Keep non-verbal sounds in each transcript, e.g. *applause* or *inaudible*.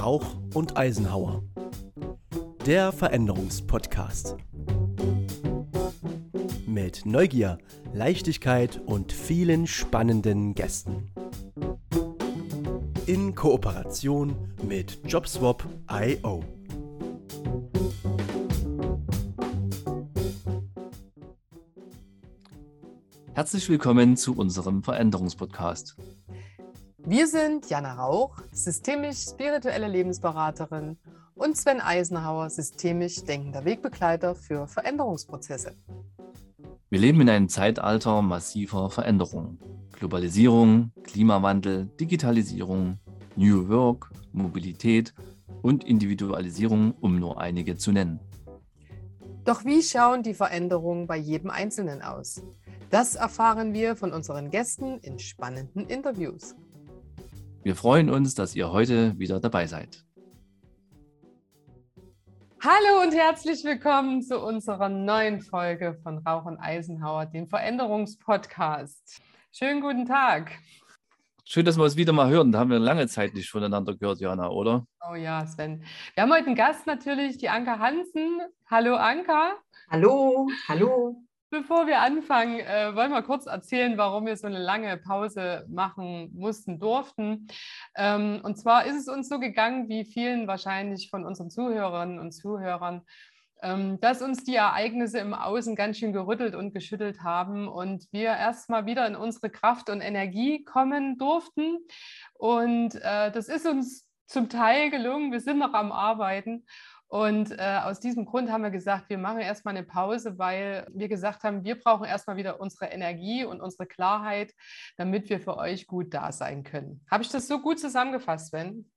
Rauch und Eisenhauer. Der Veränderungspodcast. Mit Neugier, Leichtigkeit und vielen spannenden Gästen. In Kooperation mit JobSwap.io. Herzlich willkommen zu unserem Veränderungspodcast. Wir sind Jana Rauch, systemisch-spirituelle Lebensberaterin und Sven Eisenhauer, systemisch denkender Wegbegleiter für Veränderungsprozesse. Wir leben in einem Zeitalter massiver Veränderungen. Globalisierung, Klimawandel, Digitalisierung, New Work, Mobilität und Individualisierung, um nur einige zu nennen. Doch wie schauen die Veränderungen bei jedem Einzelnen aus? Das erfahren wir von unseren Gästen in spannenden Interviews. Wir freuen uns, dass ihr heute wieder dabei seid. Hallo und herzlich willkommen zu unserer neuen Folge von Rauch und Eisenhauer, dem Veränderungspodcast. Schönen guten Tag. Schön, dass wir uns wieder mal hören. Da haben wir lange Zeit nicht voneinander gehört, Jana, oder? Oh ja, Sven. Wir haben heute einen Gast natürlich, die Anka Hansen. Hallo Anka. Hallo, hallo. Bevor wir anfangen, äh, wollen wir kurz erzählen, warum wir so eine lange Pause machen mussten, durften. Ähm, und zwar ist es uns so gegangen, wie vielen wahrscheinlich von unseren Zuhörerinnen und Zuhörern, ähm, dass uns die Ereignisse im Außen ganz schön gerüttelt und geschüttelt haben und wir erstmal wieder in unsere Kraft und Energie kommen durften. Und äh, das ist uns zum Teil gelungen. Wir sind noch am Arbeiten. Und äh, aus diesem Grund haben wir gesagt, wir machen erstmal eine Pause, weil wir gesagt haben, wir brauchen erstmal wieder unsere Energie und unsere Klarheit, damit wir für euch gut da sein können. Habe ich das so gut zusammengefasst, Sven?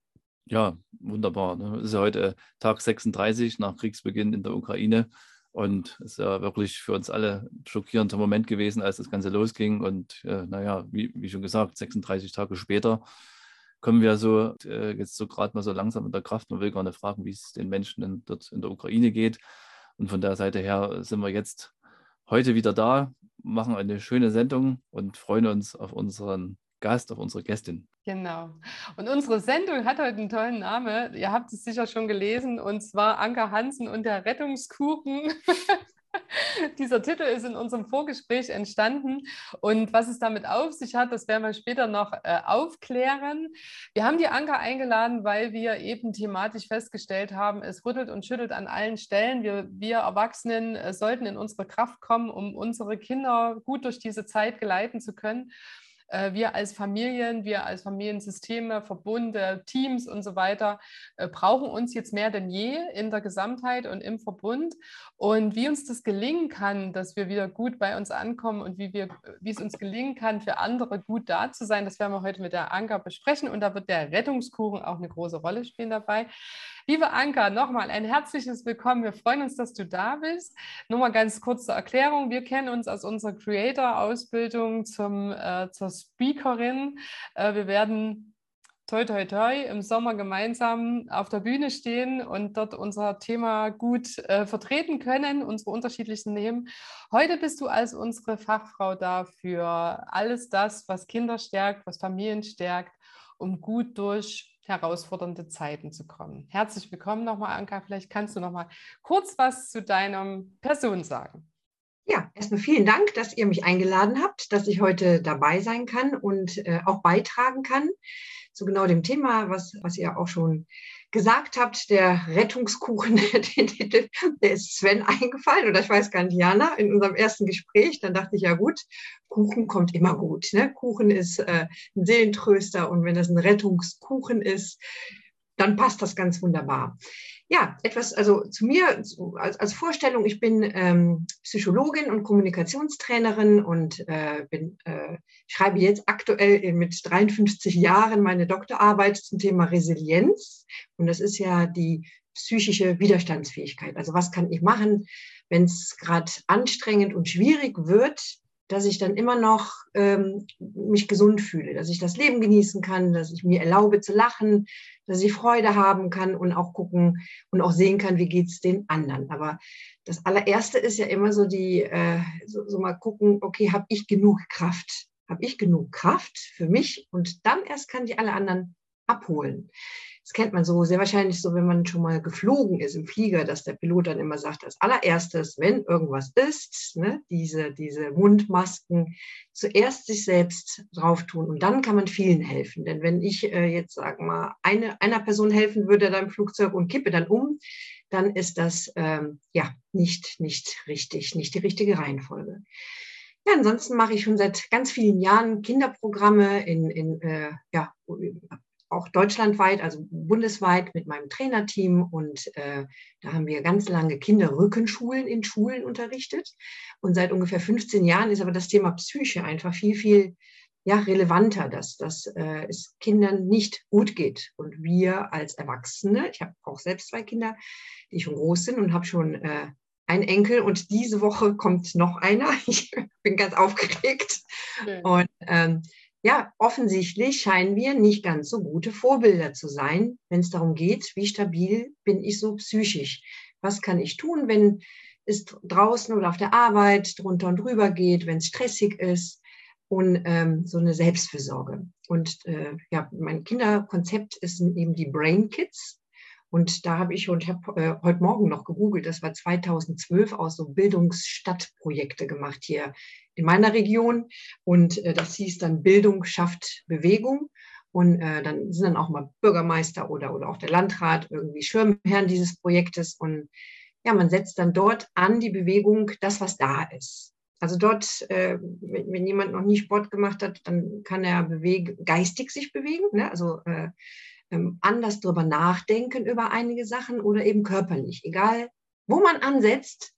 Ja, wunderbar. Ne? Es ist ja heute Tag 36 nach Kriegsbeginn in der Ukraine. Und es ist ja wirklich für uns alle ein schockierender Moment gewesen, als das Ganze losging. Und äh, naja, wie, wie schon gesagt, 36 Tage später kommen wir so äh, jetzt so gerade mal so langsam in der Kraft. Man will gar nicht fragen, wie es den Menschen in, dort in der Ukraine geht. Und von der Seite her sind wir jetzt heute wieder da, machen eine schöne Sendung und freuen uns auf unseren Gast, auf unsere Gästin. Genau. Und unsere Sendung hat heute einen tollen Namen. Ihr habt es sicher schon gelesen, und zwar Anker Hansen und der Rettungskuchen. *laughs* *laughs* Dieser Titel ist in unserem Vorgespräch entstanden und was es damit auf sich hat, das werden wir später noch äh, aufklären. Wir haben die Anker eingeladen, weil wir eben thematisch festgestellt haben, es rüttelt und schüttelt an allen Stellen. Wir, wir Erwachsenen äh, sollten in unsere Kraft kommen, um unsere Kinder gut durch diese Zeit geleiten zu können. Äh, wir als Familien, wir als Familiensysteme, Verbunde, Teams und so weiter äh, brauchen uns jetzt mehr denn je in der Gesamtheit und im Verbund. Und wie uns das gelingen kann, dass wir wieder gut bei uns ankommen und wie, wir, wie es uns gelingen kann, für andere gut da zu sein, das werden wir heute mit der Anker besprechen. Und da wird der Rettungskuchen auch eine große Rolle spielen dabei. Liebe Anka, nochmal ein herzliches Willkommen. Wir freuen uns, dass du da bist. Nur mal ganz kurz zur Erklärung. Wir kennen uns aus unserer Creator-Ausbildung äh, zur Speakerin. Äh, wir werden toi toi toi im Sommer gemeinsam auf der Bühne stehen und dort unser Thema gut äh, vertreten können, unsere unterschiedlichen Themen. Heute bist du als unsere Fachfrau da für alles das, was Kinder stärkt, was Familien stärkt, um gut durch herausfordernde Zeiten zu kommen. Herzlich willkommen nochmal, Anka. Vielleicht kannst du noch mal kurz was zu deiner Person sagen. Ja, erstmal vielen Dank, dass ihr mich eingeladen habt, dass ich heute dabei sein kann und äh, auch beitragen kann zu genau dem Thema, was, was ihr auch schon gesagt habt, der Rettungskuchen, *laughs* der ist Sven eingefallen oder ich weiß gar nicht, Jana, in unserem ersten Gespräch. Dann dachte ich, ja gut, Kuchen kommt immer gut. Ne? Kuchen ist äh, ein Seelentröster und wenn das ein Rettungskuchen ist, dann passt das ganz wunderbar. Ja, etwas, also zu mir als, als Vorstellung, ich bin ähm, Psychologin und Kommunikationstrainerin und äh, bin, äh, schreibe jetzt aktuell mit 53 Jahren meine Doktorarbeit zum Thema Resilienz. Und das ist ja die psychische Widerstandsfähigkeit. Also was kann ich machen, wenn es gerade anstrengend und schwierig wird, dass ich dann immer noch ähm, mich gesund fühle, dass ich das Leben genießen kann, dass ich mir erlaube zu lachen, dass ich Freude haben kann und auch gucken und auch sehen kann, wie geht es den anderen. Aber das allererste ist ja immer so die, äh, so, so mal gucken, okay, habe ich genug Kraft? Habe ich genug Kraft für mich? Und dann erst kann ich alle anderen abholen. Das kennt man so sehr wahrscheinlich so, wenn man schon mal geflogen ist im Flieger, dass der Pilot dann immer sagt, als allererstes, wenn irgendwas ist, ne, diese, diese Mundmasken zuerst sich selbst drauf tun und dann kann man vielen helfen. Denn wenn ich äh, jetzt, sagen mal, eine, einer Person helfen würde da im Flugzeug und kippe dann um, dann ist das ähm, ja nicht, nicht richtig, nicht die richtige Reihenfolge. Ja, ansonsten mache ich schon seit ganz vielen Jahren Kinderprogramme in, in äh, ja, auch deutschlandweit, also bundesweit mit meinem Trainerteam. Und äh, da haben wir ganz lange Kinderrückenschulen in Schulen unterrichtet. Und seit ungefähr 15 Jahren ist aber das Thema Psyche einfach viel, viel ja, relevanter, dass, dass äh, es Kindern nicht gut geht. Und wir als Erwachsene, ich habe auch selbst zwei Kinder, die schon groß sind und habe schon äh, einen Enkel und diese Woche kommt noch einer. *laughs* Ich bin ganz aufgeregt. Ja. Und ähm, ja, offensichtlich scheinen wir nicht ganz so gute Vorbilder zu sein, wenn es darum geht, wie stabil bin ich so psychisch. Was kann ich tun, wenn es draußen oder auf der Arbeit drunter und drüber geht, wenn es stressig ist und ähm, so eine Selbstfürsorge. Und äh, ja, mein Kinderkonzept ist eben die Brain Kids. Und da habe ich und habe äh, heute Morgen noch gegoogelt, das war 2012 aus so Bildungsstadtprojekte gemacht hier in meiner Region. Und äh, das hieß dann Bildung schafft Bewegung. Und äh, dann sind dann auch mal Bürgermeister oder, oder auch der Landrat irgendwie Schirmherren dieses Projektes. Und ja, man setzt dann dort an die Bewegung das, was da ist. Also dort, äh, wenn, wenn, jemand noch nie Sport gemacht hat, dann kann er bewegen, geistig sich bewegen. Ne? Also äh, anders drüber nachdenken über einige Sachen oder eben körperlich. Egal, wo man ansetzt,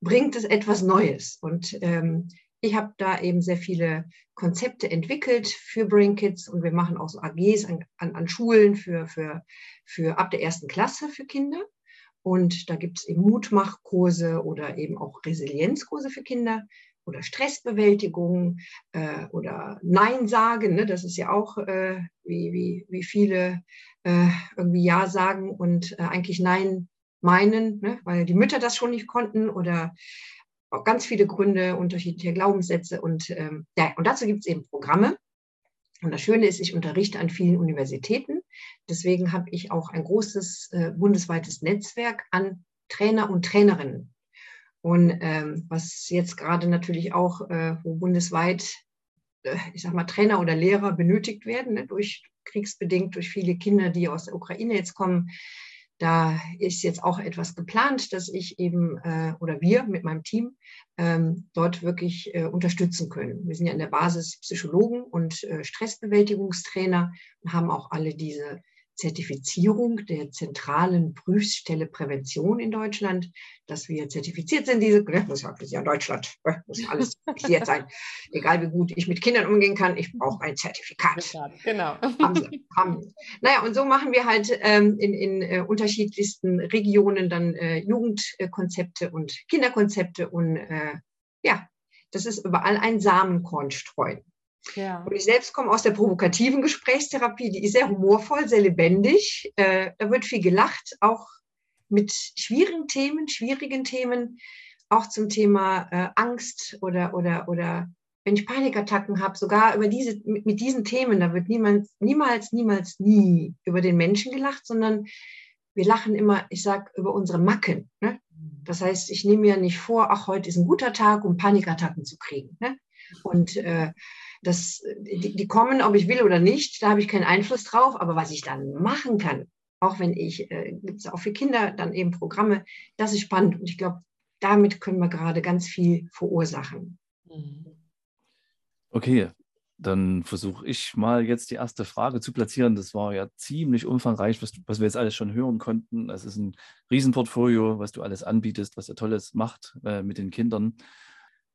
bringt es etwas Neues. Und ähm, ich habe da eben sehr viele Konzepte entwickelt für Brain Kids und wir machen auch so AGs an, an, an Schulen für, für, für ab der ersten Klasse für Kinder. Und da gibt es eben Mutmachkurse oder eben auch Resilienzkurse für Kinder oder Stressbewältigung äh, oder Nein sagen. Ne? Das ist ja auch, äh, wie, wie, wie viele äh, irgendwie Ja sagen und äh, eigentlich Nein meinen, ne? weil die Mütter das schon nicht konnten oder auch ganz viele Gründe, unterschiedliche Glaubenssätze. Und, ähm, ja, und dazu gibt es eben Programme. Und das Schöne ist, ich unterrichte an vielen Universitäten. Deswegen habe ich auch ein großes äh, bundesweites Netzwerk an Trainer und Trainerinnen. Und ähm, was jetzt gerade natürlich auch, äh, wo bundesweit, äh, ich sag mal, Trainer oder Lehrer benötigt werden, ne, durch kriegsbedingt, durch viele Kinder, die aus der Ukraine jetzt kommen, da ist jetzt auch etwas geplant, dass ich eben äh, oder wir mit meinem Team ähm, dort wirklich äh, unterstützen können. Wir sind ja in der Basis Psychologen und äh, Stressbewältigungstrainer und haben auch alle diese Zertifizierung der zentralen Prüfstelle Prävention in Deutschland, dass wir zertifiziert sind. Diese, ne, muss ja, ja Deutschland, ne, muss alles zertifiziert sein. Egal wie gut ich mit Kindern umgehen kann, ich brauche ein Zertifikat. Genau. Haben, haben. Naja, und so machen wir halt ähm, in, in äh, unterschiedlichsten Regionen dann äh, Jugendkonzepte und Kinderkonzepte und äh, ja, das ist überall ein Samenkorn streuen. Ja. Und ich selbst komme aus der provokativen Gesprächstherapie, die ist sehr humorvoll, sehr lebendig. Äh, da wird viel gelacht, auch mit schwierigen Themen, schwierigen Themen, auch zum Thema äh, Angst oder, oder, oder wenn ich Panikattacken habe, sogar über diese, mit, mit, diesen Themen, da wird niemals, niemals, niemals, nie über den Menschen gelacht, sondern wir lachen immer, ich sage, über unsere Macken. Ne? Das heißt, ich nehme mir nicht vor, ach, heute ist ein guter Tag, um Panikattacken zu kriegen. Ne? Und äh, das, die, die, kommen, ob ich will oder nicht, da habe ich keinen Einfluss drauf. Aber was ich dann machen kann, auch wenn ich, äh, gibt es auch für Kinder dann eben Programme, das ist spannend. Und ich glaube, damit können wir gerade ganz viel verursachen. Okay, dann versuche ich mal jetzt die erste Frage zu platzieren. Das war ja ziemlich umfangreich, was, was wir jetzt alles schon hören konnten. Es ist ein Riesenportfolio, was du alles anbietest, was ihr Tolles macht äh, mit den Kindern.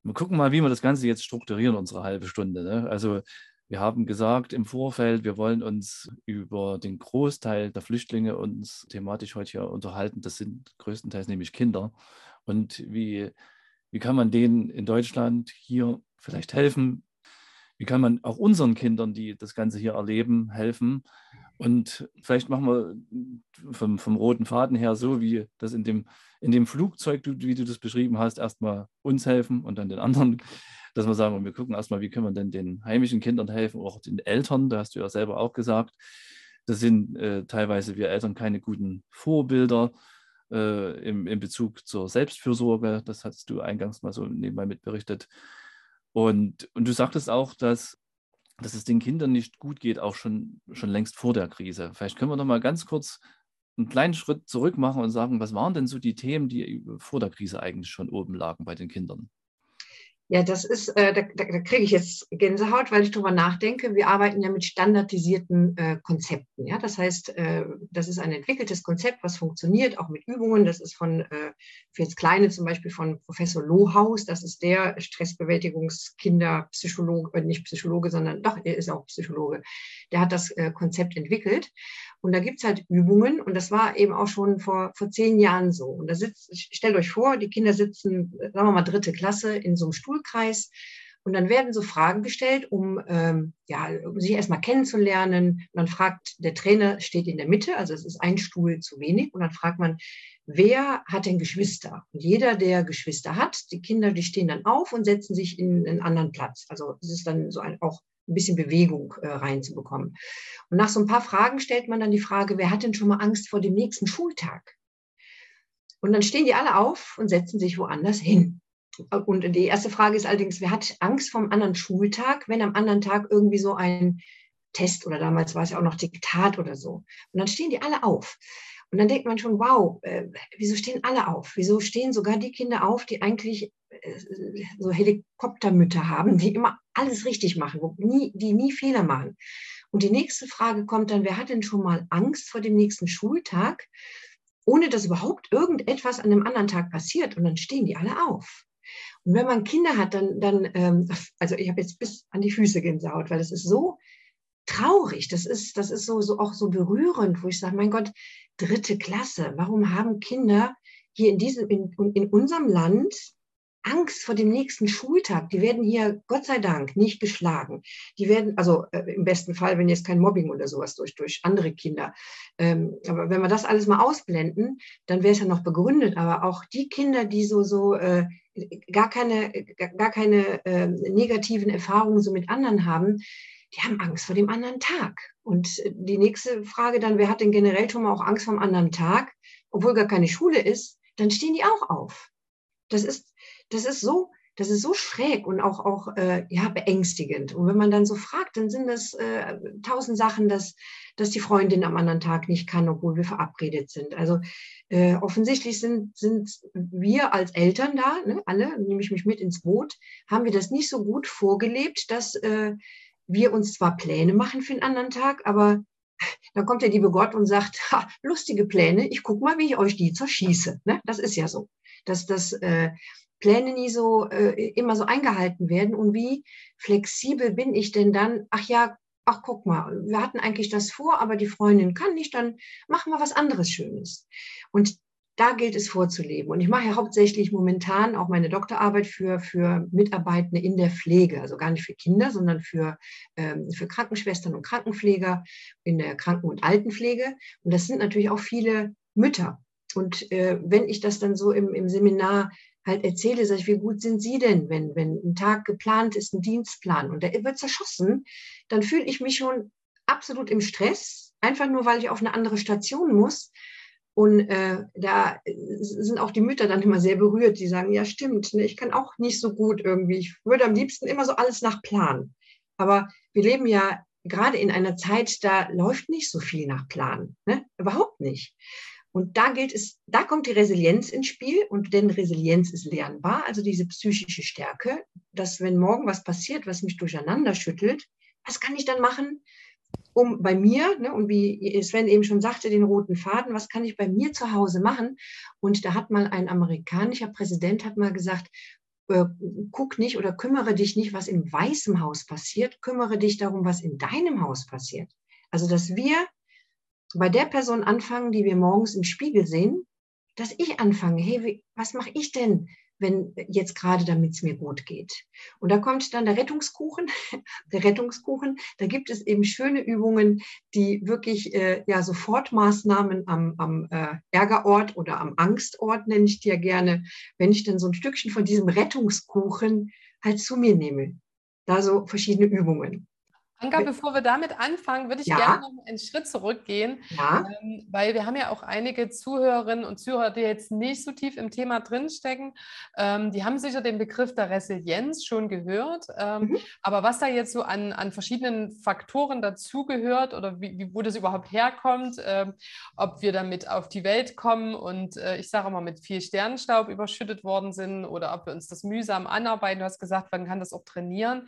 Wir gucken mal, wie wir das Ganze jetzt strukturieren, unsere halbe Stunde. Ne? Also wir haben gesagt im Vorfeld, wir wollen uns über den Großteil der Flüchtlinge uns thematisch heute hier unterhalten. Das sind größtenteils nämlich Kinder. Und wie, wie kann man denen in Deutschland hier vielleicht helfen? Wie kann man auch unseren Kindern, die das Ganze hier erleben, helfen? Und vielleicht machen wir vom, vom roten Faden her so, wie das in dem, in dem Flugzeug, wie du das beschrieben hast, erstmal uns helfen und dann den anderen, dass wir sagen, wir gucken erstmal, wie können wir denn den heimischen Kindern helfen, auch den Eltern, da hast du ja selber auch gesagt. das sind äh, teilweise wir Eltern keine guten Vorbilder äh, im, in Bezug zur Selbstfürsorge. Das hast du eingangs mal so nebenbei mitberichtet. Und, und du sagtest auch, dass, dass es den Kindern nicht gut geht, auch schon, schon längst vor der Krise. Vielleicht können wir noch mal ganz kurz einen kleinen Schritt zurück machen und sagen, was waren denn so die Themen, die vor der Krise eigentlich schon oben lagen bei den Kindern? Ja, das ist, äh, da, da, kriege ich jetzt Gänsehaut, weil ich darüber nachdenke. Wir arbeiten ja mit standardisierten äh, Konzepten. Ja? Das heißt, äh, das ist ein entwickeltes Konzept, was funktioniert, auch mit Übungen. Das ist von, äh, für jetzt Kleine zum Beispiel von Professor Lohaus. Das ist der Stressbewältigungskinderpsychologe, äh, nicht Psychologe, sondern doch, er ist auch Psychologe. Der hat das äh, Konzept entwickelt. Und da gibt es halt Übungen und das war eben auch schon vor, vor zehn Jahren so. Und da sitzt, stellt euch vor, die Kinder sitzen, sagen wir mal, dritte Klasse in so einem Stuhlkreis und dann werden so Fragen gestellt, um, ähm, ja, um sich erstmal kennenzulernen. Dann fragt, der Trainer steht in der Mitte, also es ist ein Stuhl zu wenig. Und dann fragt man, wer hat denn Geschwister? Und jeder, der Geschwister hat, die Kinder, die stehen dann auf und setzen sich in einen anderen Platz. Also es ist dann so ein, auch ein bisschen Bewegung äh, reinzubekommen. Und nach so ein paar Fragen stellt man dann die Frage, wer hat denn schon mal Angst vor dem nächsten Schultag? Und dann stehen die alle auf und setzen sich woanders hin. Und die erste Frage ist allerdings, wer hat Angst vom anderen Schultag, wenn am anderen Tag irgendwie so ein Test oder damals war es ja auch noch Diktat oder so. Und dann stehen die alle auf. Und dann denkt man schon, wow, äh, wieso stehen alle auf? Wieso stehen sogar die Kinder auf, die eigentlich äh, so Helikoptermütter haben, die immer alles richtig machen, nie, die nie Fehler machen. Und die nächste Frage kommt dann, wer hat denn schon mal Angst vor dem nächsten Schultag, ohne dass überhaupt irgendetwas an dem anderen Tag passiert? Und dann stehen die alle auf. Und wenn man Kinder hat, dann, dann ähm, also ich habe jetzt bis an die Füße Gänsehaut, weil es ist so traurig, das ist, das ist so, so auch so berührend, wo ich sage, mein Gott, dritte Klasse. Warum haben Kinder hier in diesem, in, in unserem Land Angst vor dem nächsten Schultag. Die werden hier, Gott sei Dank, nicht geschlagen. Die werden, also äh, im besten Fall, wenn jetzt kein Mobbing oder sowas durch, durch andere Kinder. Ähm, aber wenn wir das alles mal ausblenden, dann wäre es ja noch begründet. Aber auch die Kinder, die so, so äh, gar keine, gar keine äh, negativen Erfahrungen so mit anderen haben, die haben Angst vor dem anderen Tag. Und die nächste Frage dann, wer hat denn generell schon mal auch Angst vor dem anderen Tag, obwohl gar keine Schule ist, dann stehen die auch auf. Das ist, das ist so, das ist so schräg und auch, auch äh, ja, beängstigend. Und wenn man dann so fragt, dann sind das äh, tausend Sachen, dass, dass die Freundin am anderen Tag nicht kann, obwohl wir verabredet sind. Also äh, offensichtlich sind, sind wir als Eltern da, ne, alle, nehme ich mich mit ins Boot, haben wir das nicht so gut vorgelebt, dass äh, wir uns zwar Pläne machen für einen anderen Tag, aber dann kommt der liebe Gott und sagt, ha, lustige Pläne, ich gucke mal, wie ich euch die zerschieße. Ne? Das ist ja so, dass das äh, Pläne nie so äh, immer so eingehalten werden. Und wie flexibel bin ich denn dann? Ach ja, ach guck mal, wir hatten eigentlich das vor, aber die Freundin kann nicht, dann machen wir was anderes Schönes. Und da gilt es vorzuleben. Und ich mache ja hauptsächlich momentan auch meine Doktorarbeit für, für Mitarbeitende in der Pflege, also gar nicht für Kinder, sondern für, ähm, für Krankenschwestern und Krankenpfleger in der Kranken- und Altenpflege. Und das sind natürlich auch viele Mütter. Und äh, wenn ich das dann so im, im Seminar halt erzähle, sage ich, wie gut sind Sie denn, wenn, wenn ein Tag geplant ist, ein Dienstplan und der wird zerschossen, dann fühle ich mich schon absolut im Stress, einfach nur, weil ich auf eine andere Station muss. Und äh, da sind auch die Mütter dann immer sehr berührt, die sagen, ja stimmt, ne, ich kann auch nicht so gut irgendwie. Ich würde am liebsten immer so alles nach Plan. Aber wir leben ja gerade in einer Zeit, da läuft nicht so viel nach Plan. Ne? Überhaupt nicht. Und da gilt es, da kommt die Resilienz ins Spiel und denn Resilienz ist lernbar, also diese psychische Stärke, dass wenn morgen was passiert, was mich durcheinander schüttelt, was kann ich dann machen, um bei mir, ne, und wie Sven eben schon sagte, den roten Faden, was kann ich bei mir zu Hause machen? Und da hat mal ein amerikanischer Präsident hat mal gesagt, äh, guck nicht oder kümmere dich nicht, was im Weißen Haus passiert, kümmere dich darum, was in deinem Haus passiert. Also, dass wir bei der Person anfangen, die wir morgens im Spiegel sehen, dass ich anfange, hey, wie, was mache ich denn? wenn jetzt gerade, damit es mir gut geht. Und da kommt dann der Rettungskuchen, *laughs* der Rettungskuchen. Da gibt es eben schöne Übungen, die wirklich äh, ja Sofortmaßnahmen am, am äh, Ärgerort oder am Angstort nenne ich ja gerne, wenn ich dann so ein Stückchen von diesem Rettungskuchen halt zu mir nehme. Da so verschiedene Übungen. Anka, bevor wir damit anfangen, würde ich Ja. gerne noch einen Schritt zurückgehen, Ja, ähm, weil wir haben ja auch einige Zuhörerinnen und Zuhörer, die jetzt nicht so tief im Thema drinstecken. Ähm, die haben sicher den Begriff der Resilienz schon gehört. Ähm, Mhm. Aber was da jetzt so an, an verschiedenen Faktoren dazugehört oder wie, wie, wo das überhaupt herkommt, ähm, ob wir damit auf die Welt kommen und äh, ich sage mal mit viel Sternenstaub überschüttet worden sind oder ob wir uns das mühsam anarbeiten. Du hast gesagt, man kann das auch trainieren.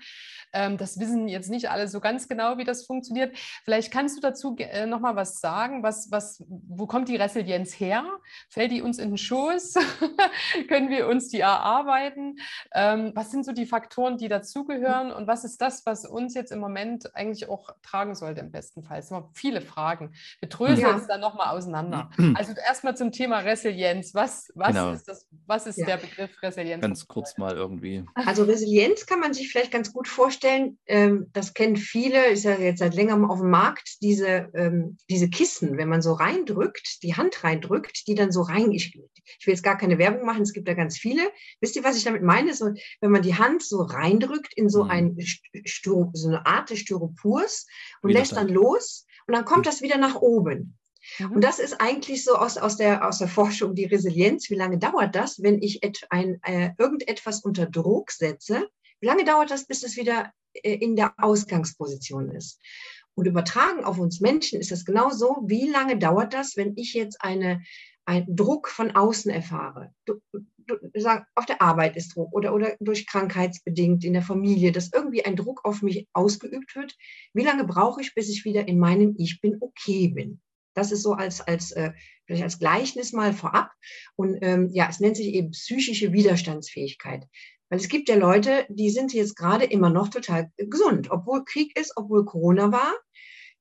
Ähm, das wissen jetzt nicht alle so ganz genau, wie das funktioniert. Vielleicht kannst du dazu äh, noch mal was sagen. Was, was, wo kommt die Resilienz her? Fällt die uns in den Schoß? *laughs* Können wir uns die erarbeiten? Ähm, was sind so die Faktoren, die dazugehören? Und was ist das, was uns jetzt im Moment eigentlich auch tragen sollte im besten Fall? Es sind noch viele Fragen. Wir dröseln Ja. es dann nochmal auseinander. Also erstmal zum Thema Resilienz. Was, was Genau. ist, das, was ist Ja. der Begriff Resilienz? Ganz kurz mal irgendwie. also Resilienz kann man sich vielleicht ganz gut vorstellen. Ähm, das kennen viele, ist ja jetzt seit längerem auf dem Markt, diese, ähm, diese Kissen, wenn man so reindrückt, die Hand reindrückt, die dann so rein. Ich, ich will jetzt gar keine Werbung machen, es gibt da ganz viele. Wisst ihr, was ich damit meine? So, wenn man die Hand so reindrückt in so, Mhm. ein Styro, so eine Art des Styropors und lässt dann los und dann kommt das wieder nach oben. Mhm. Und das ist eigentlich so aus, aus, der, aus der Forschung die Resilienz. Wie lange dauert das, wenn ich et, ein, äh, irgendetwas unter Druck setze? Wie lange dauert das, bis es wieder in der Ausgangsposition ist? Und übertragen auf uns Menschen ist das genauso. Wie lange dauert das, wenn ich jetzt eine, einen Druck von außen erfahre? Du, du, sag, auf der Arbeit ist Druck oder, oder durch krankheitsbedingt in der Familie, dass irgendwie ein Druck auf mich ausgeübt wird. Wie lange brauche ich, bis ich wieder in meinem Ich bin okay bin? Das ist so als, als, äh, vielleicht als Gleichnis mal vorab. Und ähm, ja, es nennt sich eben psychische Widerstandsfähigkeit. Weil es gibt ja Leute, die sind jetzt gerade immer noch total gesund, obwohl Krieg ist, obwohl Corona war.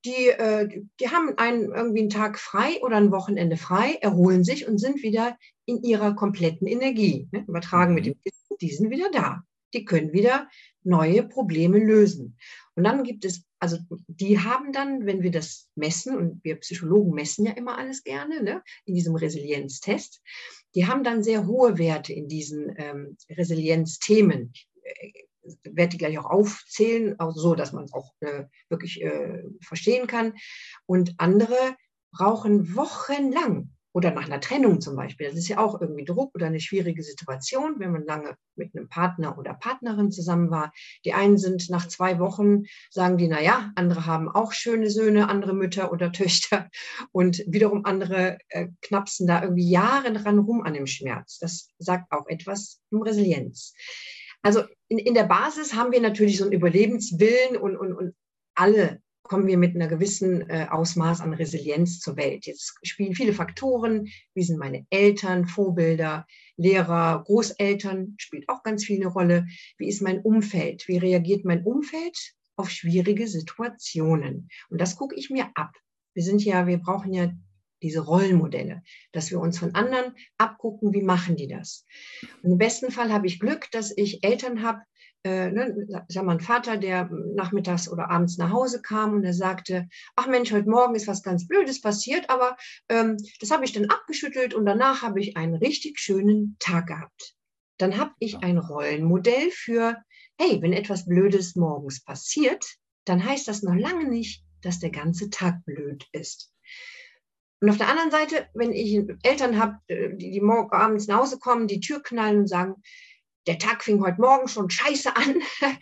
Die, äh, die- haben einen, irgendwie einen Tag frei oder ein Wochenende frei, erholen sich und sind wieder in ihrer kompletten Energie. Ne? Übertragen mit Mhm. dem Wissen, die sind wieder da. Die können wieder neue Probleme lösen. Und dann gibt es, also die haben dann, wenn wir das messen, und wir Psychologen messen ja immer alles gerne, ne, in diesem Resilienztest, die haben dann sehr hohe Werte in diesen ähm, Resilienzthemen. Ich äh, werde die gleich auch aufzählen, auch so, dass man es auch äh, wirklich äh, verstehen kann. Und andere brauchen wochenlang oder nach einer Trennung zum Beispiel. Das ist ja auch irgendwie Druck oder eine schwierige Situation, wenn man lange mit einem Partner oder Partnerin zusammen war. Die einen sind nach zwei Wochen, sagen die, na ja, andere haben auch schöne Söhne, andere Mütter oder *laughs* Töchter und wiederum andere äh, knapsen da irgendwie Jahre dran rum an dem Schmerz. Das sagt auch etwas um Resilienz. Also in, in der Basis haben wir natürlich so einen Überlebenswillen und, und, und alle kommen wir mit einer gewissen äh, Ausmaß an Resilienz zur Welt. Jetzt spielen viele Faktoren. Wie sind meine Eltern, Vorbilder, Lehrer, Großeltern, spielt auch ganz viel eine Rolle. Wie ist mein Umfeld? Wie reagiert mein Umfeld auf schwierige Situationen? Und das gucke ich mir ab. Wir sind ja, wir brauchen ja diese Rollenmodelle, dass wir uns von anderen abgucken, wie machen die das. Und Im besten Fall habe ich Glück, dass ich Eltern habe, äh, ne, sag mal, ein Vater, der nachmittags oder abends nach Hause kam und er sagte, ach Mensch, heute Morgen ist was ganz Blödes passiert, aber ähm, das habe ich dann abgeschüttelt und danach habe ich einen richtig schönen Tag gehabt. Dann habe ich ein Rollenmodell für, hey, wenn etwas Blödes morgens passiert, dann heißt das noch lange nicht, dass der ganze Tag blöd ist. Und auf der anderen Seite, wenn ich Eltern habe, äh, die, die morgen, abends nach Hause kommen, die Tür knallen und sagen, der Tag fing heute Morgen schon scheiße an *laughs*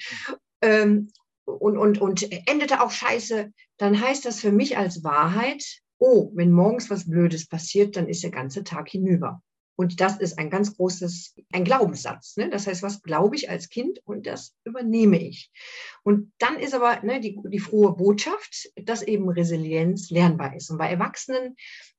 ähm, und, und, und endete auch scheiße, dann heißt das für mich als Wahrheit, oh, wenn morgens was Blödes passiert, dann ist der ganze Tag hinüber. Und das ist ein ganz großes, ein Glaubenssatz. Ne? Das heißt, was glaube ich als Kind und das übernehme ich. Und dann ist aber ne, die, die frohe Botschaft, dass eben Resilienz lernbar ist. Und bei Erwachsenen,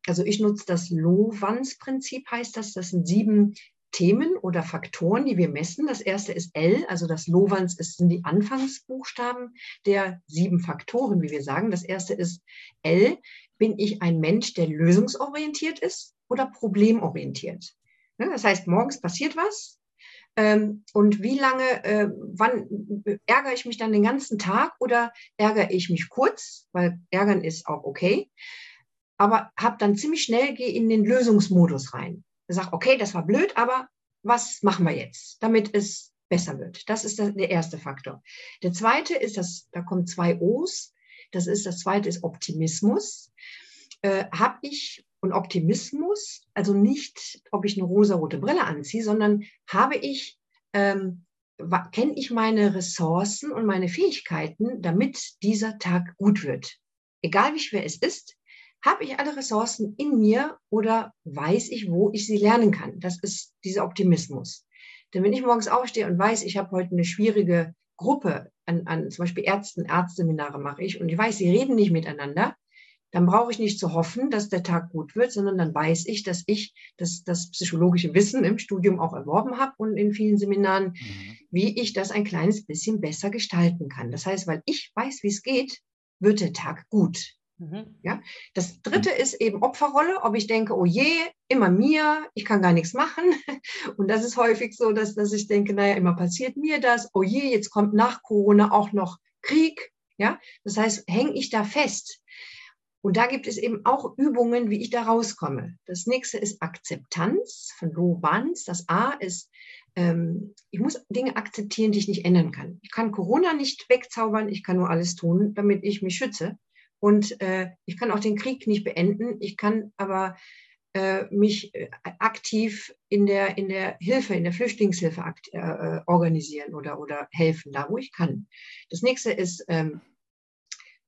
also ich nutze das Lowans-Prinzip, heißt das, das sind sieben Themen oder Faktoren, die wir messen. Das erste ist L, also das Lowans ist, sind die Anfangsbuchstaben der sieben Faktoren, wie wir sagen. Das erste ist L. Bin ich ein Mensch, der lösungsorientiert ist oder problemorientiert? Ne, Das heißt, morgens passiert was. ähm, Und wie lange, äh, wann ärgere ich mich dann den ganzen Tag oder ärgere ich mich kurz, weil ärgern ist auch okay, aber habe dann ziemlich schnell, gehe in den Lösungsmodus rein sage, okay, das war blöd, aber was machen wir jetzt, damit es besser wird. Das ist der erste Faktor. Der zweite ist, dass da kommen zwei O's. Das ist das zweite ist Optimismus. Äh, Habe ich und Optimismus, also nicht, ob ich eine rosa-rote Brille anziehe, sondern habe ich ähm, kenne ich meine Ressourcen und meine Fähigkeiten, damit dieser Tag gut wird. Egal wie schwer es ist, habe ich alle Ressourcen in mir oder weiß ich, wo ich sie lernen kann. Das ist dieser Optimismus. Denn wenn ich morgens aufstehe und weiß, ich habe heute eine schwierige Gruppe an, an zum Beispiel Ärzten, Ärztseminare mache ich und ich weiß, sie reden nicht miteinander, dann brauche ich nicht zu hoffen, dass der Tag gut wird, sondern dann weiß ich, dass ich das, das psychologische Wissen im Studium auch erworben habe und in vielen Seminaren, mhm. wie ich das ein kleines bisschen besser gestalten kann. Das heißt, weil ich weiß, wie es geht, wird der Tag gut. Mhm. Ja? Das dritte mhm. ist eben Opferrolle, ob ich denke, oh je, immer mir, ich kann gar nichts machen. *laughs* Und das ist häufig so, dass, dass ich denke, naja, immer passiert mir das, oh je, jetzt kommt nach Corona auch noch Krieg. Ja? Das heißt, hänge ich da fest? Und da gibt es eben auch Übungen, wie ich da rauskomme. Das nächste ist Akzeptanz von Lovanz. Das A ist, ähm, ich muss Dinge akzeptieren, die ich nicht ändern kann. Ich kann Corona nicht wegzaubern, ich kann nur alles tun, damit ich mich schütze. Und äh, ich kann auch den Krieg nicht beenden. Ich kann aber äh, mich äh, aktiv in der, in der Hilfe, in der Flüchtlingshilfe äh, äh, organisieren oder, oder helfen, da wo ich kann. Das nächste ist ähm,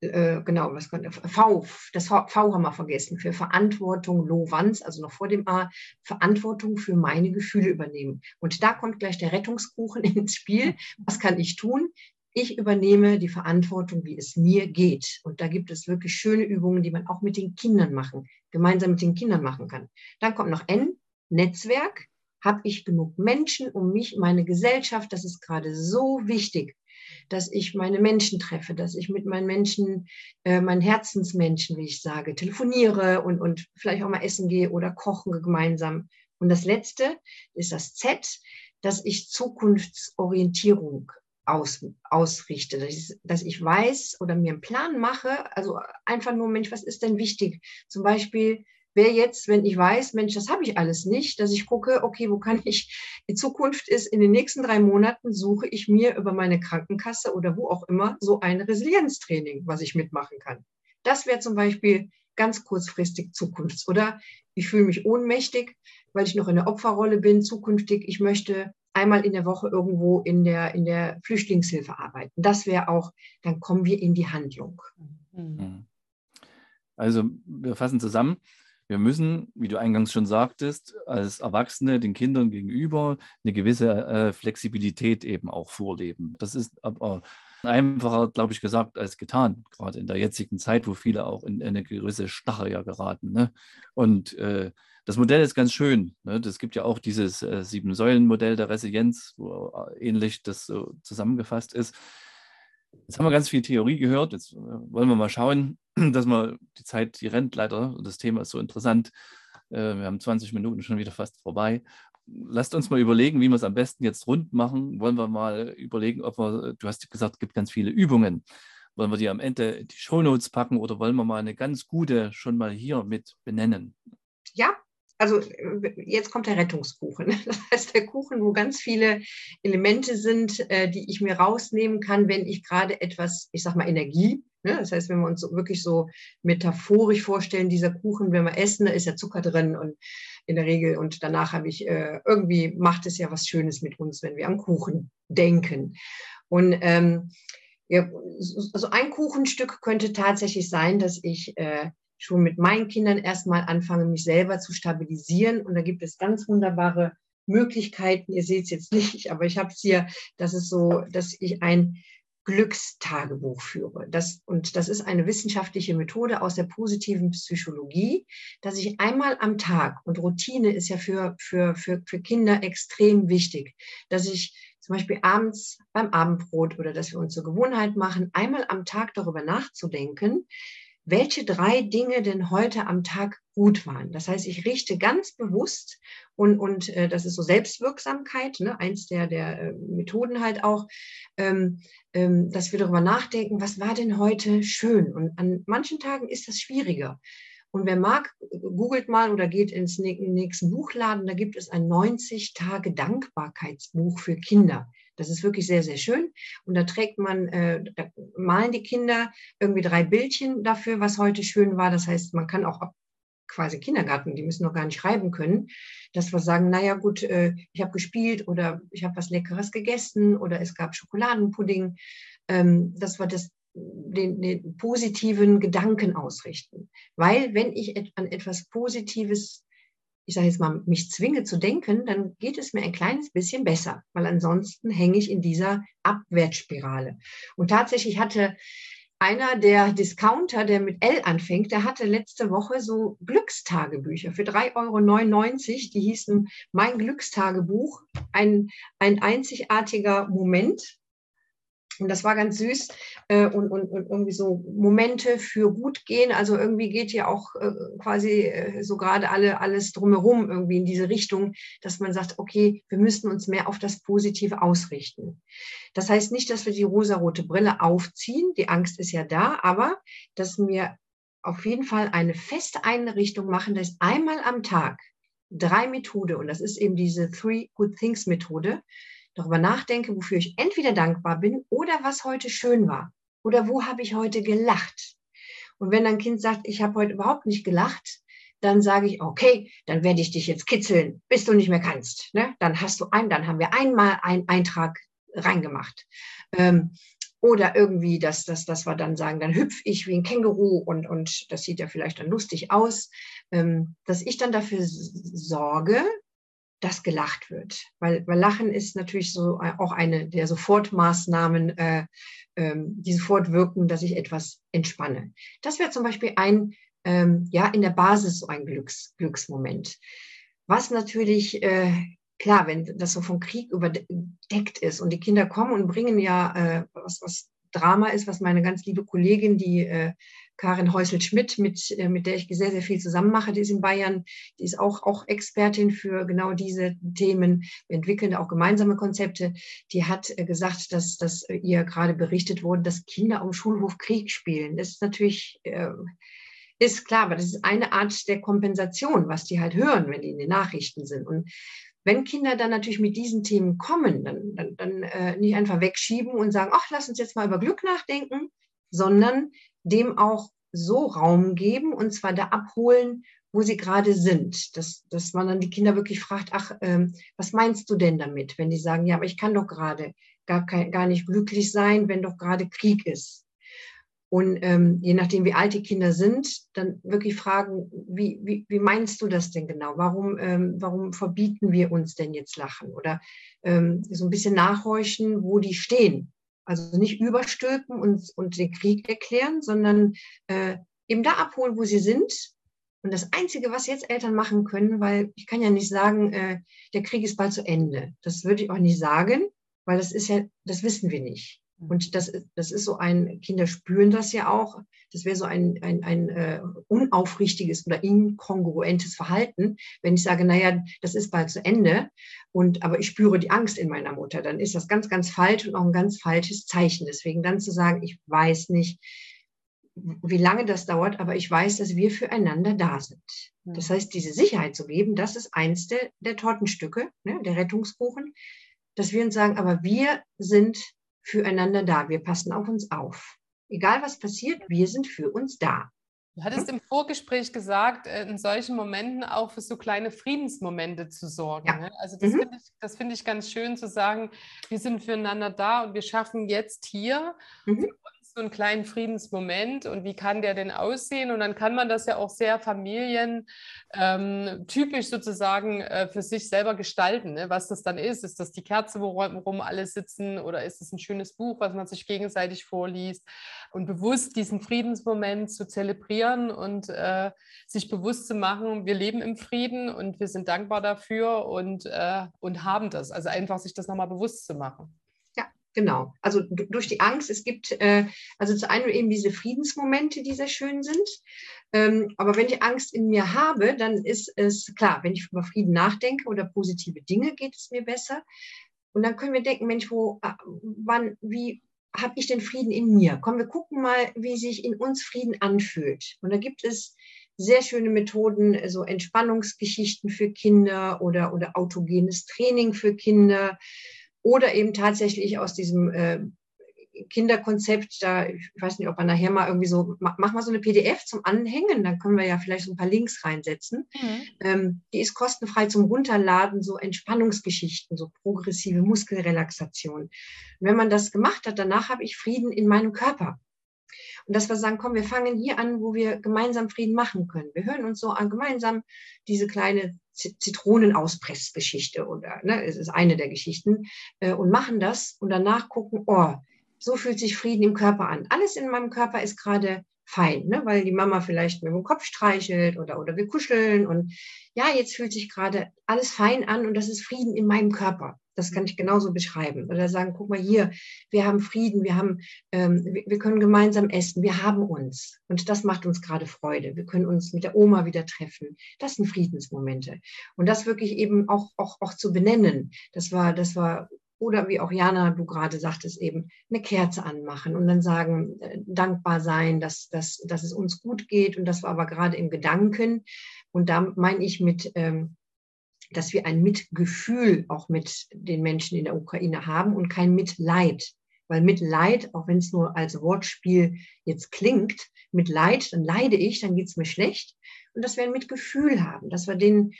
äh, genau, was konnte, V, das v, v, haben wir vergessen, für Verantwortung, Lovanz, also noch vor dem A, Verantwortung für meine Gefühle übernehmen. Und da kommt gleich der Rettungskuchen *laughs* ins Spiel. Was kann ich tun? Ich übernehme die Verantwortung, wie es mir geht. Und da gibt es wirklich schöne Übungen, die man auch mit den Kindern machen, gemeinsam mit den Kindern machen kann. Dann kommt noch N, Netzwerk. Habe ich genug Menschen um mich, meine Gesellschaft? Das ist gerade so wichtig dass ich meine Menschen treffe, dass ich mit meinen Menschen, äh, meinen Herzensmenschen, wie ich sage, telefoniere und, und vielleicht auch mal essen gehe oder kochen gemeinsam. Und das Letzte ist das Z, dass ich Zukunftsorientierung aus, ausrichte, dass ich, dass ich weiß oder mir einen Plan mache, also einfach nur, Mensch, was ist denn wichtig? Zum Beispiel, wäre jetzt, wenn ich weiß, Mensch, das habe ich alles nicht, dass ich gucke, okay, wo kann ich, die Zukunft ist, in den nächsten drei Monaten suche ich mir über meine Krankenkasse oder wo auch immer so ein Resilienztraining, was ich mitmachen kann. Das wäre zum Beispiel ganz kurzfristig Zukunfts- oder ich fühle mich ohnmächtig, weil ich noch in der Opferrolle bin, zukünftig, ich möchte einmal in der Woche irgendwo in der, in der Flüchtlingshilfe arbeiten. Das wäre auch, dann kommen wir in die Handlung. Mhm. Also wir fassen zusammen. Wir müssen, wie du eingangs schon sagtest, als Erwachsene den Kindern gegenüber eine gewisse äh, Flexibilität eben auch vorleben. Das ist aber einfacher, glaube ich, gesagt als getan, gerade in der jetzigen Zeit, wo viele auch in eine gewisse Starre ja geraten. Ne? Und äh, das Modell ist ganz schön. Ne? Gibt ja auch dieses äh, Sieben-Säulen-Modell der Resilienz, wo äh, ähnlich das so zusammengefasst ist. Jetzt haben wir ganz viel Theorie gehört. Jetzt äh, wollen wir mal schauen, *clears throat* dass man die Zeit, die rennt leider und das Thema ist so interessant. Äh, wir haben 20 Minuten schon wieder fast vorbei. Lasst uns mal überlegen, wie wir es am besten jetzt rund machen. Wollen wir mal überlegen, ob wir, du hast gesagt, es gibt ganz viele Übungen. Wollen wir die am Ende die Shownotes packen oder wollen wir mal eine ganz gute schon mal hier mit benennen? Ja, also jetzt kommt der Rettungskuchen. *laughs* Das heißt, der Kuchen, wo ganz viele Elemente sind, äh, die ich mir rausnehmen kann, wenn ich gerade etwas, ich sag mal, Energie Ne? Das heißt, wenn wir uns so, wirklich so metaphorisch vorstellen, dieser Kuchen, wenn wir essen, da ist ja Zucker drin und in der Regel und danach habe ich äh, irgendwie macht es ja was Schönes mit uns, wenn wir am Kuchen denken. Und ähm, ja, also ein Kuchenstück könnte tatsächlich sein, dass ich äh, schon mit meinen Kindern erstmal anfange, mich selber zu stabilisieren. Und da gibt es ganz wunderbare Möglichkeiten. Ihr seht es jetzt nicht, *laughs* aber ich habe es hier, das ist so, dass ich ein Glückstagebuch führe. Das, und das ist eine wissenschaftliche Methode aus der positiven Psychologie, dass ich einmal am Tag, und Routine ist ja für, für, für, für Kinder extrem wichtig, dass ich zum Beispiel abends beim Abendbrot oder dass wir uns zur Gewohnheit machen, einmal am Tag darüber nachzudenken, welche drei Dinge denn heute am Tag gut waren. Das heißt, ich richte ganz bewusst und, und äh, das ist so Selbstwirksamkeit, ne, eins der, der äh, Methoden halt auch, ähm, ähm, dass wir darüber nachdenken, was war denn heute schön? Und an manchen Tagen ist das schwieriger. Und wer mag, googelt mal oder geht ins nächsten Buchladen, da gibt es ein 90 Tage Dankbarkeitsbuch für Kinder. Das ist wirklich sehr, sehr schön. Und da trägt man, äh, da malen die Kinder irgendwie drei Bildchen dafür, was heute schön war. Das heißt, man kann auch ab quasi Kindergarten, die müssen noch gar nicht schreiben können, dass wir sagen, naja gut, äh, ich habe gespielt oder ich habe was Leckeres gegessen oder es gab Schokoladenpudding, ähm, dass wir das den, den positiven Gedanken ausrichten. Weil wenn ich an etwas Positives ich sage jetzt mal, mich zwinge zu denken, dann geht es mir ein kleines bisschen besser, weil ansonsten hänge ich in dieser Abwärtsspirale. Und tatsächlich hatte einer der Discounter, der mit L anfängt, der hatte letzte Woche so Glückstagebücher für 3,99 Euro. Die hießen Mein Glückstagebuch, ein, ein einzigartiger Moment. Und das war ganz süß äh, und, und, und irgendwie so Momente für gut gehen. Also irgendwie geht ja auch äh, quasi äh, so gerade alle, alles drumherum irgendwie in diese Richtung, dass man sagt, okay, wir müssen uns mehr auf das Positive ausrichten. Das heißt nicht, dass wir die rosarote Brille aufziehen. Die Angst ist ja da, aber dass wir auf jeden Fall eine feste Einrichtung machen, dass einmal am Tag drei Methode, und das ist eben diese Three Good Things Methode, darüber nachdenke, wofür ich entweder dankbar bin oder was heute schön war oder wo habe ich heute gelacht. Und wenn ein Kind sagt, ich habe heute überhaupt nicht gelacht, dann sage ich, okay, dann werde ich dich jetzt kitzeln, bis du nicht mehr kannst. Ne? Dann hast du ein, dann haben wir einmal einen Eintrag reingemacht. Ähm, oder irgendwie, dass, dass, dass wir dann sagen, dann hüpfe ich wie ein Känguru und, und das sieht ja vielleicht dann lustig aus, ähm, dass ich dann dafür sorge, dass gelacht wird. Weil, weil Lachen ist natürlich so äh, auch eine der Sofortmaßnahmen, äh, ähm, die sofort wirken, dass ich etwas entspanne. Das wäre zum Beispiel ein, ähm, ja, in der Basis so ein Glücks, Glücksmoment. Was natürlich, äh, klar, wenn das so vom Krieg überdeckt ist und die Kinder kommen und bringen ja äh, was, was Drama ist, was meine ganz liebe Kollegin, die äh, Karin Häusel-Schmidt, mit, äh, mit der ich sehr, sehr viel zusammen mache, die ist in Bayern, die ist auch, auch Expertin für genau diese Themen. Wir entwickeln auch gemeinsame Konzepte. Die hat äh, gesagt, dass, dass ihr gerade berichtet wurde, dass Kinder am Schulhof Krieg spielen. Das ist natürlich, äh, ist klar, aber das ist eine Art der Kompensation, was die halt hören, wenn die in den Nachrichten sind. Und wenn Kinder dann natürlich mit diesen Themen kommen, dann, dann, dann äh, nicht einfach wegschieben und sagen, ach, lass uns jetzt mal über Glück nachdenken, sondern dem auch so Raum geben und zwar da abholen, wo sie gerade sind. Dass, dass man dann die Kinder wirklich fragt, ach, ähm, was meinst du denn damit? Wenn die sagen, ja, aber ich kann doch gerade gar, gar nicht glücklich sein, wenn doch gerade Krieg ist. Und ähm, je nachdem, wie alt die Kinder sind, dann wirklich fragen, wie, wie, wie meinst du das denn genau? Warum, ähm, warum verbieten wir uns denn jetzt Lachen? Oder ähm, so ein bisschen nachhorchen, wo die stehen. Also nicht überstülpen und, und den Krieg erklären, sondern äh, eben da abholen, wo sie sind. Und das Einzige, was jetzt Eltern machen können, weil ich kann ja nicht sagen, äh, der Krieg ist bald zu Ende. Das würde ich auch nicht sagen, weil das ist ja, das wissen wir nicht. Mhm. Und das, das ist so ein, Kinder spüren das ja auch. Das wäre so ein, ein, ein äh, unaufrichtiges oder inkongruentes Verhalten, wenn ich sage, naja, das ist bald zu Ende, und, aber ich spüre die Angst in meiner Mutter. Dann ist das ganz, ganz falsch und auch ein ganz falsches Zeichen. Deswegen dann zu sagen, ich weiß nicht, wie lange das dauert, aber ich weiß, dass wir füreinander da sind. Das heißt, diese Sicherheit zu geben, das ist eins der, der Tortenstücke, ne, der Rettungskuchen, dass wir uns sagen, aber wir sind füreinander da. Wir passen auf uns auf. Egal was passiert, wir sind für uns da. Du hattest im Vorgespräch gesagt, äh, in solchen Momenten auch für so kleine Friedensmomente zu sorgen. Ja. Ne? Also das mhm. finde ich, find ich ganz schön zu sagen, wir sind füreinander da und wir schaffen jetzt hier mhm so einen kleinen Friedensmoment und wie kann der denn aussehen? Und dann kann man das ja auch sehr familientypisch ähm, sozusagen äh, für sich selber gestalten, ne? was das dann ist. Ist das die Kerze, worum alle sitzen oder ist es ein schönes Buch, was man sich gegenseitig vorliest? Und bewusst diesen Friedensmoment zu zelebrieren und äh, sich bewusst zu machen, wir leben im Frieden und wir sind dankbar dafür und, äh, und haben das. Also einfach sich das nochmal bewusst zu machen. Genau, also durch die Angst, es gibt äh, also zu einem eben diese Friedensmomente, die sehr schön sind. Ähm, aber wenn ich Angst in mir habe, dann ist es klar, wenn ich über Frieden nachdenke oder positive Dinge, geht es mir besser. Und dann können wir denken, Mensch, wo, äh, wann, wie habe ich den Frieden in mir? Komm, wir gucken mal, wie sich in uns Frieden anfühlt. Und da gibt es sehr schöne Methoden, so Entspannungsgeschichten für Kinder oder, oder autogenes Training für Kinder oder eben tatsächlich aus diesem äh, Kinderkonzept, da, ich weiß nicht, ob man nachher mal irgendwie so, mach, mal so eine PDF zum Anhängen, dann können wir ja vielleicht so ein paar Links reinsetzen. Mhm. Ähm, die ist kostenfrei zum Runterladen, so Entspannungsgeschichten, so progressive Muskelrelaxation. Und wenn man das gemacht hat, danach habe ich Frieden in meinem Körper. Und dass wir sagen, komm, wir fangen hier an, wo wir gemeinsam Frieden machen können. Wir hören uns so an, gemeinsam diese kleine Zitronenauspressgeschichte oder ne, es ist eine der Geschichten äh, und machen das und danach gucken, oh, so fühlt sich Frieden im Körper an. Alles in meinem Körper ist gerade fein, ne? weil die Mama vielleicht mit dem Kopf streichelt oder, oder wir kuscheln und ja, jetzt fühlt sich gerade alles fein an und das ist Frieden in meinem Körper. Das kann ich genauso beschreiben. Oder sagen, guck mal hier, wir haben Frieden, wir haben, ähm, wir, können gemeinsam essen, wir haben uns. Und das macht uns gerade Freude. Wir können uns mit der Oma wieder treffen. Das sind Friedensmomente. Und das wirklich eben auch, auch, auch zu benennen. Das war, das war oder wie auch Jana, du gerade sagtest, eben eine Kerze anmachen und dann sagen, äh, dankbar sein, dass, dass, dass es uns gut geht und das war aber gerade im Gedanken. Und da meine ich mit, ähm, dass wir ein Mitgefühl auch mit den Menschen in der Ukraine haben und kein Mitleid. Weil Mitleid, auch wenn es nur als Wortspiel jetzt klingt, Mitleid, dann leide ich, dann geht es mir schlecht. Und dass wir ein Mitgefühl haben, dass wir denen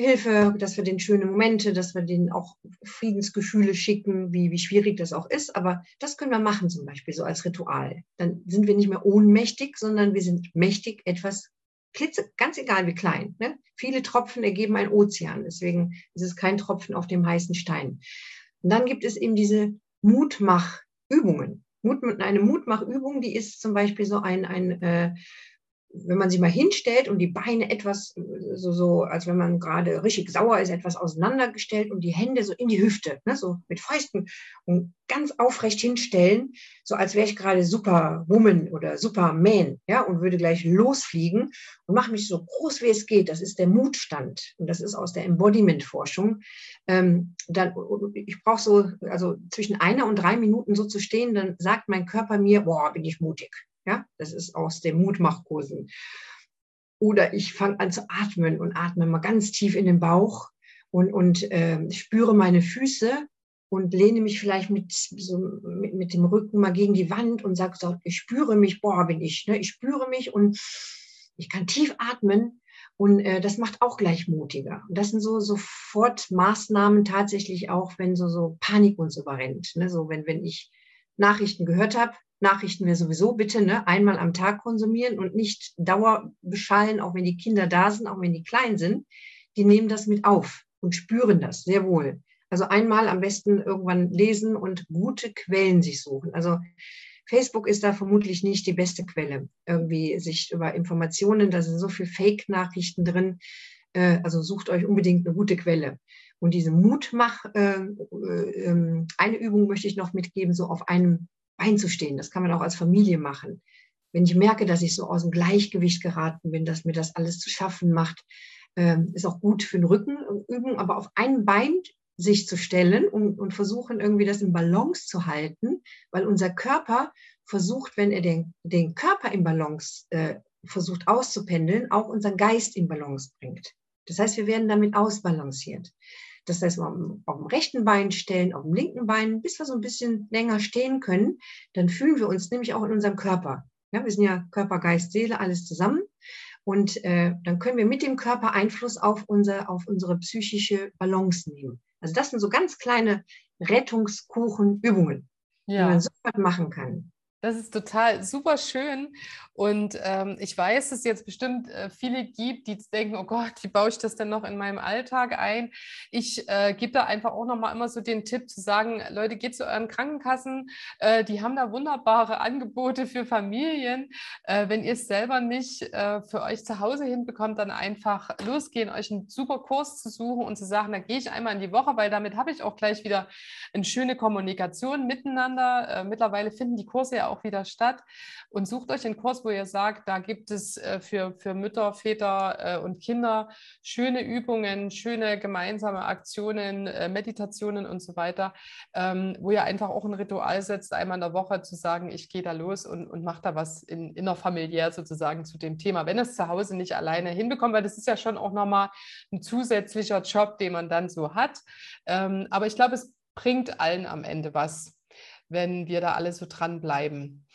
Hilfe, dass wir den schöne Momente, dass wir denen auch Friedensgefühle schicken, wie, wie schwierig das auch ist. Aber das können wir machen zum Beispiel so als Ritual. Dann sind wir nicht mehr ohnmächtig, sondern wir sind mächtig, etwas klitze, ganz egal wie klein. Ne? Viele Tropfen ergeben ein Ozean. Deswegen ist es kein Tropfen auf dem heißen Stein. Und dann gibt es eben diese Mutmachübungen. Mut, eine Mutmachübung, die ist zum Beispiel so ein, ein äh, wenn man sie mal hinstellt und die Beine etwas so, so als wenn man gerade richtig sauer ist, etwas auseinandergestellt und die Hände so in die Hüfte, ne, so mit Fäusten und ganz aufrecht hinstellen, so als wäre ich gerade Superwoman oder Superman, ja, und würde gleich losfliegen und mache mich so groß wie es geht. Das ist der Mutstand und das ist aus der Embodiment-Forschung. Ähm, dann, ich brauche so, also zwischen einer und drei Minuten so zu stehen, dann sagt mein Körper mir, boah, bin ich mutig. Ja, das ist aus dem Mutmachkursen. Oder ich fange an zu atmen und atme mal ganz tief in den Bauch und, und äh, spüre meine Füße und lehne mich vielleicht mit, so, mit, mit, dem Rücken mal gegen die Wand und sage so, ich spüre mich, boah, bin ich, ne? ich spüre mich und ich kann tief atmen und äh, das macht auch gleich mutiger. Und das sind so sofort Maßnahmen tatsächlich auch, wenn so, so Panik uns überrennt. Ne? So, wenn, wenn ich Nachrichten gehört habe, Nachrichten wir sowieso bitte ne, einmal am Tag konsumieren und nicht dauerbeschallen, auch wenn die Kinder da sind, auch wenn die klein sind. Die nehmen das mit auf und spüren das sehr wohl. Also einmal am besten irgendwann lesen und gute Quellen sich suchen. Also Facebook ist da vermutlich nicht die beste Quelle. Irgendwie sich über Informationen, da sind so viele Fake-Nachrichten drin. Äh, also sucht euch unbedingt eine gute Quelle. Und diese Mutmach, äh, äh, ähm, eine Übung möchte ich noch mitgeben, so auf einem einzustehen. Das kann man auch als Familie machen. Wenn ich merke, dass ich so aus dem Gleichgewicht geraten bin, dass mir das alles zu schaffen macht, ähm, ist auch gut für den Rücken üben, aber auf ein Bein sich zu stellen und, und versuchen irgendwie das in Balance zu halten, weil unser Körper versucht, wenn er den, den Körper in Balance äh, versucht auszupendeln, auch unseren Geist in Balance bringt. Das heißt, wir werden damit ausbalanciert. Das heißt, auf dem rechten Bein stellen, auf dem linken Bein, bis wir so ein bisschen länger stehen können, dann fühlen wir uns nämlich auch in unserem Körper. Ja, wir sind ja Körper, Geist, Seele, alles zusammen. Und äh, dann können wir mit dem Körper Einfluss auf, unser, auf unsere psychische Balance nehmen. Also das sind so ganz kleine Rettungskuchenübungen, ja. die man sofort machen kann. Das ist total super schön. Und ähm, ich weiß, dass es jetzt bestimmt äh, viele gibt, die denken, oh Gott, wie baue ich das denn noch in meinem Alltag ein? Ich äh, gebe da einfach auch nochmal immer so den Tipp zu sagen, Leute, geht zu euren Krankenkassen, äh, die haben da wunderbare Angebote für Familien. Äh, wenn ihr es selber nicht äh, für euch zu Hause hinbekommt, dann einfach losgehen, euch einen super Kurs zu suchen und zu sagen, da gehe ich einmal in die Woche, weil damit habe ich auch gleich wieder eine schöne Kommunikation miteinander. Äh, mittlerweile finden die Kurse ja auch wieder statt und sucht euch einen Kurs, wo ihr sagt, da gibt es äh, für, für Mütter, Väter äh, und Kinder schöne Übungen, schöne gemeinsame Aktionen, äh, Meditationen und so weiter, ähm, wo ihr einfach auch ein Ritual setzt, einmal in der Woche zu sagen, ich gehe da los und, und mache da was in, innerfamiliär sozusagen zu dem Thema. Wenn es zu Hause nicht alleine hinbekommt, weil das ist ja schon auch nochmal ein zusätzlicher Job, den man dann so hat. Ähm, aber ich glaube, es bringt allen am Ende was, wenn wir da alle so dranbleiben.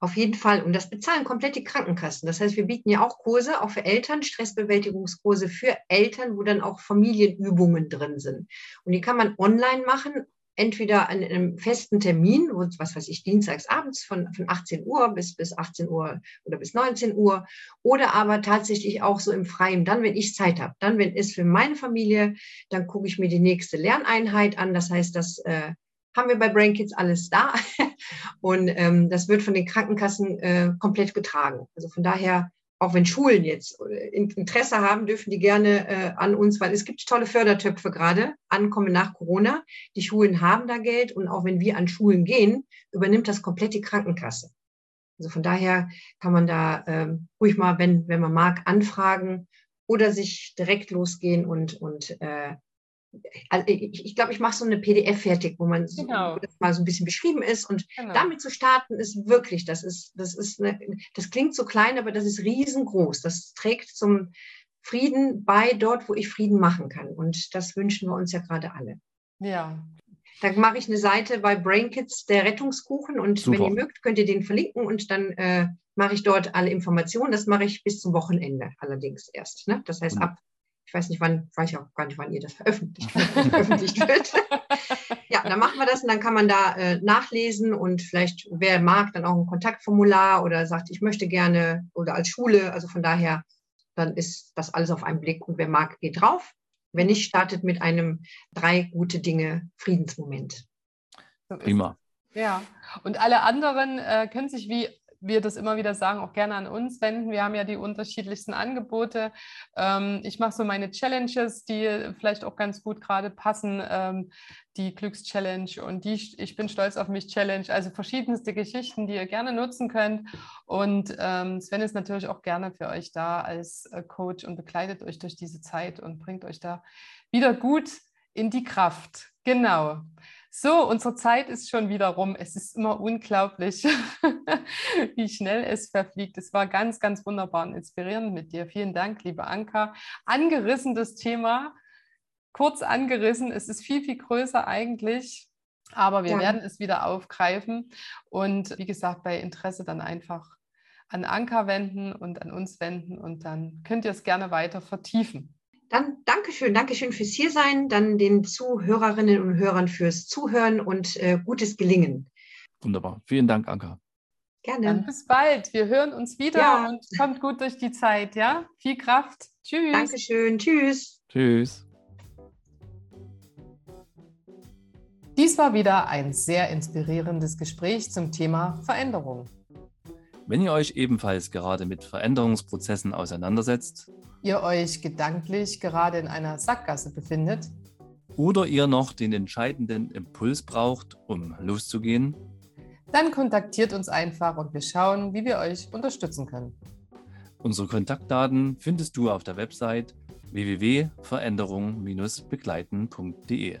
Auf jeden Fall. Und das bezahlen komplett die Krankenkassen. Das heißt, wir bieten ja auch Kurse, auch für Eltern, Stressbewältigungskurse für Eltern, wo dann auch Familienübungen drin sind. Und die kann man online machen, entweder an einem festen Termin, was weiß ich, dienstags abends von, von 18 Uhr bis, bis 18 Uhr oder bis 19 Uhr, oder aber tatsächlich auch so im Freien, dann, wenn ich Zeit habe, dann, wenn es für meine Familie, dann gucke ich mir die nächste Lerneinheit an. Das heißt, das äh, haben wir bei Brain Kids alles da *laughs* und ähm, das wird von den Krankenkassen äh, komplett getragen. Also von daher auch wenn Schulen jetzt äh, Interesse haben, dürfen die gerne äh, an uns, weil es gibt tolle Fördertöpfe gerade, ankommen nach Corona. Die Schulen haben da Geld und auch wenn wir an Schulen gehen, übernimmt das komplett die Krankenkasse. Also von daher kann man da ähm, ruhig mal, wenn, wenn man mag, anfragen oder sich direkt losgehen und, und äh, also ich, ich glaube, ich mache so eine PDF fertig, wo man genau. so, mal so ein bisschen beschrieben ist. Und genau. damit zu starten, ist wirklich, das ist, das ist eine, das klingt so klein, aber das ist riesengroß. Das trägt zum Frieden bei dort, wo ich Frieden machen kann. Und das wünschen wir uns ja gerade alle. Ja. Da mache ich eine Seite bei Brain Kids, der Rettungskuchen. Und Super. wenn ihr mögt, könnt ihr den verlinken und dann äh, mache ich dort alle Informationen. Das mache ich bis zum Wochenende allerdings erst. Ne? Das heißt, ab ich weiß nicht, wann, weiß ich auch gar nicht, wann ihr das veröffentlicht, *laughs* *laughs* veröffentlicht wird. ja, dann machen wir das und dann kann man da äh, nachlesen und vielleicht, wer mag, dann auch ein Kontaktformular oder sagt, ich möchte gerne oder als Schule. Also von daher, dann ist das alles auf einen Blick und wer mag, geht drauf. Wenn nicht, startet mit einem drei gute Dinge Friedensmoment. Prima. Ja, und alle anderen äh, können sich wie wir das immer wieder sagen, auch gerne an uns wenden. Wir haben ja die unterschiedlichsten Angebote. Ähm, ich mache so meine Challenges, die vielleicht auch ganz gut gerade passen. Ähm, die Glückschallenge und die Ich bin stolz auf mich Challenge. Also verschiedenste Geschichten, die ihr gerne nutzen könnt. Und ähm, Sven ist natürlich auch gerne für euch da als äh, Coach und begleitet euch durch diese Zeit und bringt euch da wieder gut in die Kraft. Genau. So, unsere Zeit ist schon wieder rum. Es ist immer unglaublich, *laughs* wie schnell es verfliegt. Es war ganz, ganz wunderbar und inspirierend mit dir. Vielen Dank, liebe Anka. Angerissen das Thema, kurz angerissen. Es ist viel, viel größer eigentlich, aber wir ja. werden es wieder aufgreifen. Und wie gesagt, bei Interesse dann einfach an Anka wenden und an uns wenden und dann könnt ihr es gerne weiter vertiefen. Dann Dankeschön, Dankeschön fürs Hiersein, dann den Zuhörerinnen und Hörern fürs Zuhören und äh, gutes Gelingen. Wunderbar. Vielen Dank, Anka. Gerne. Dann bis bald. Wir hören uns wieder ja. und kommt gut durch die Zeit, ja? Viel Kraft. Tschüss. Dankeschön. Tschüss. Tschüss. Dies war wieder ein sehr inspirierendes Gespräch zum Thema Veränderung. Wenn ihr euch ebenfalls gerade mit Veränderungsprozessen auseinandersetzt, ihr euch gedanklich gerade in einer Sackgasse befindet oder ihr noch den entscheidenden Impuls braucht, um loszugehen, dann kontaktiert uns einfach und wir schauen, wie wir euch unterstützen können. Unsere Kontaktdaten findest du auf der Website www.veränderung-begleiten.de.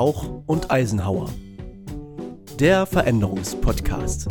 Rauch und Eisenhauer. Der Veränderungspodcast.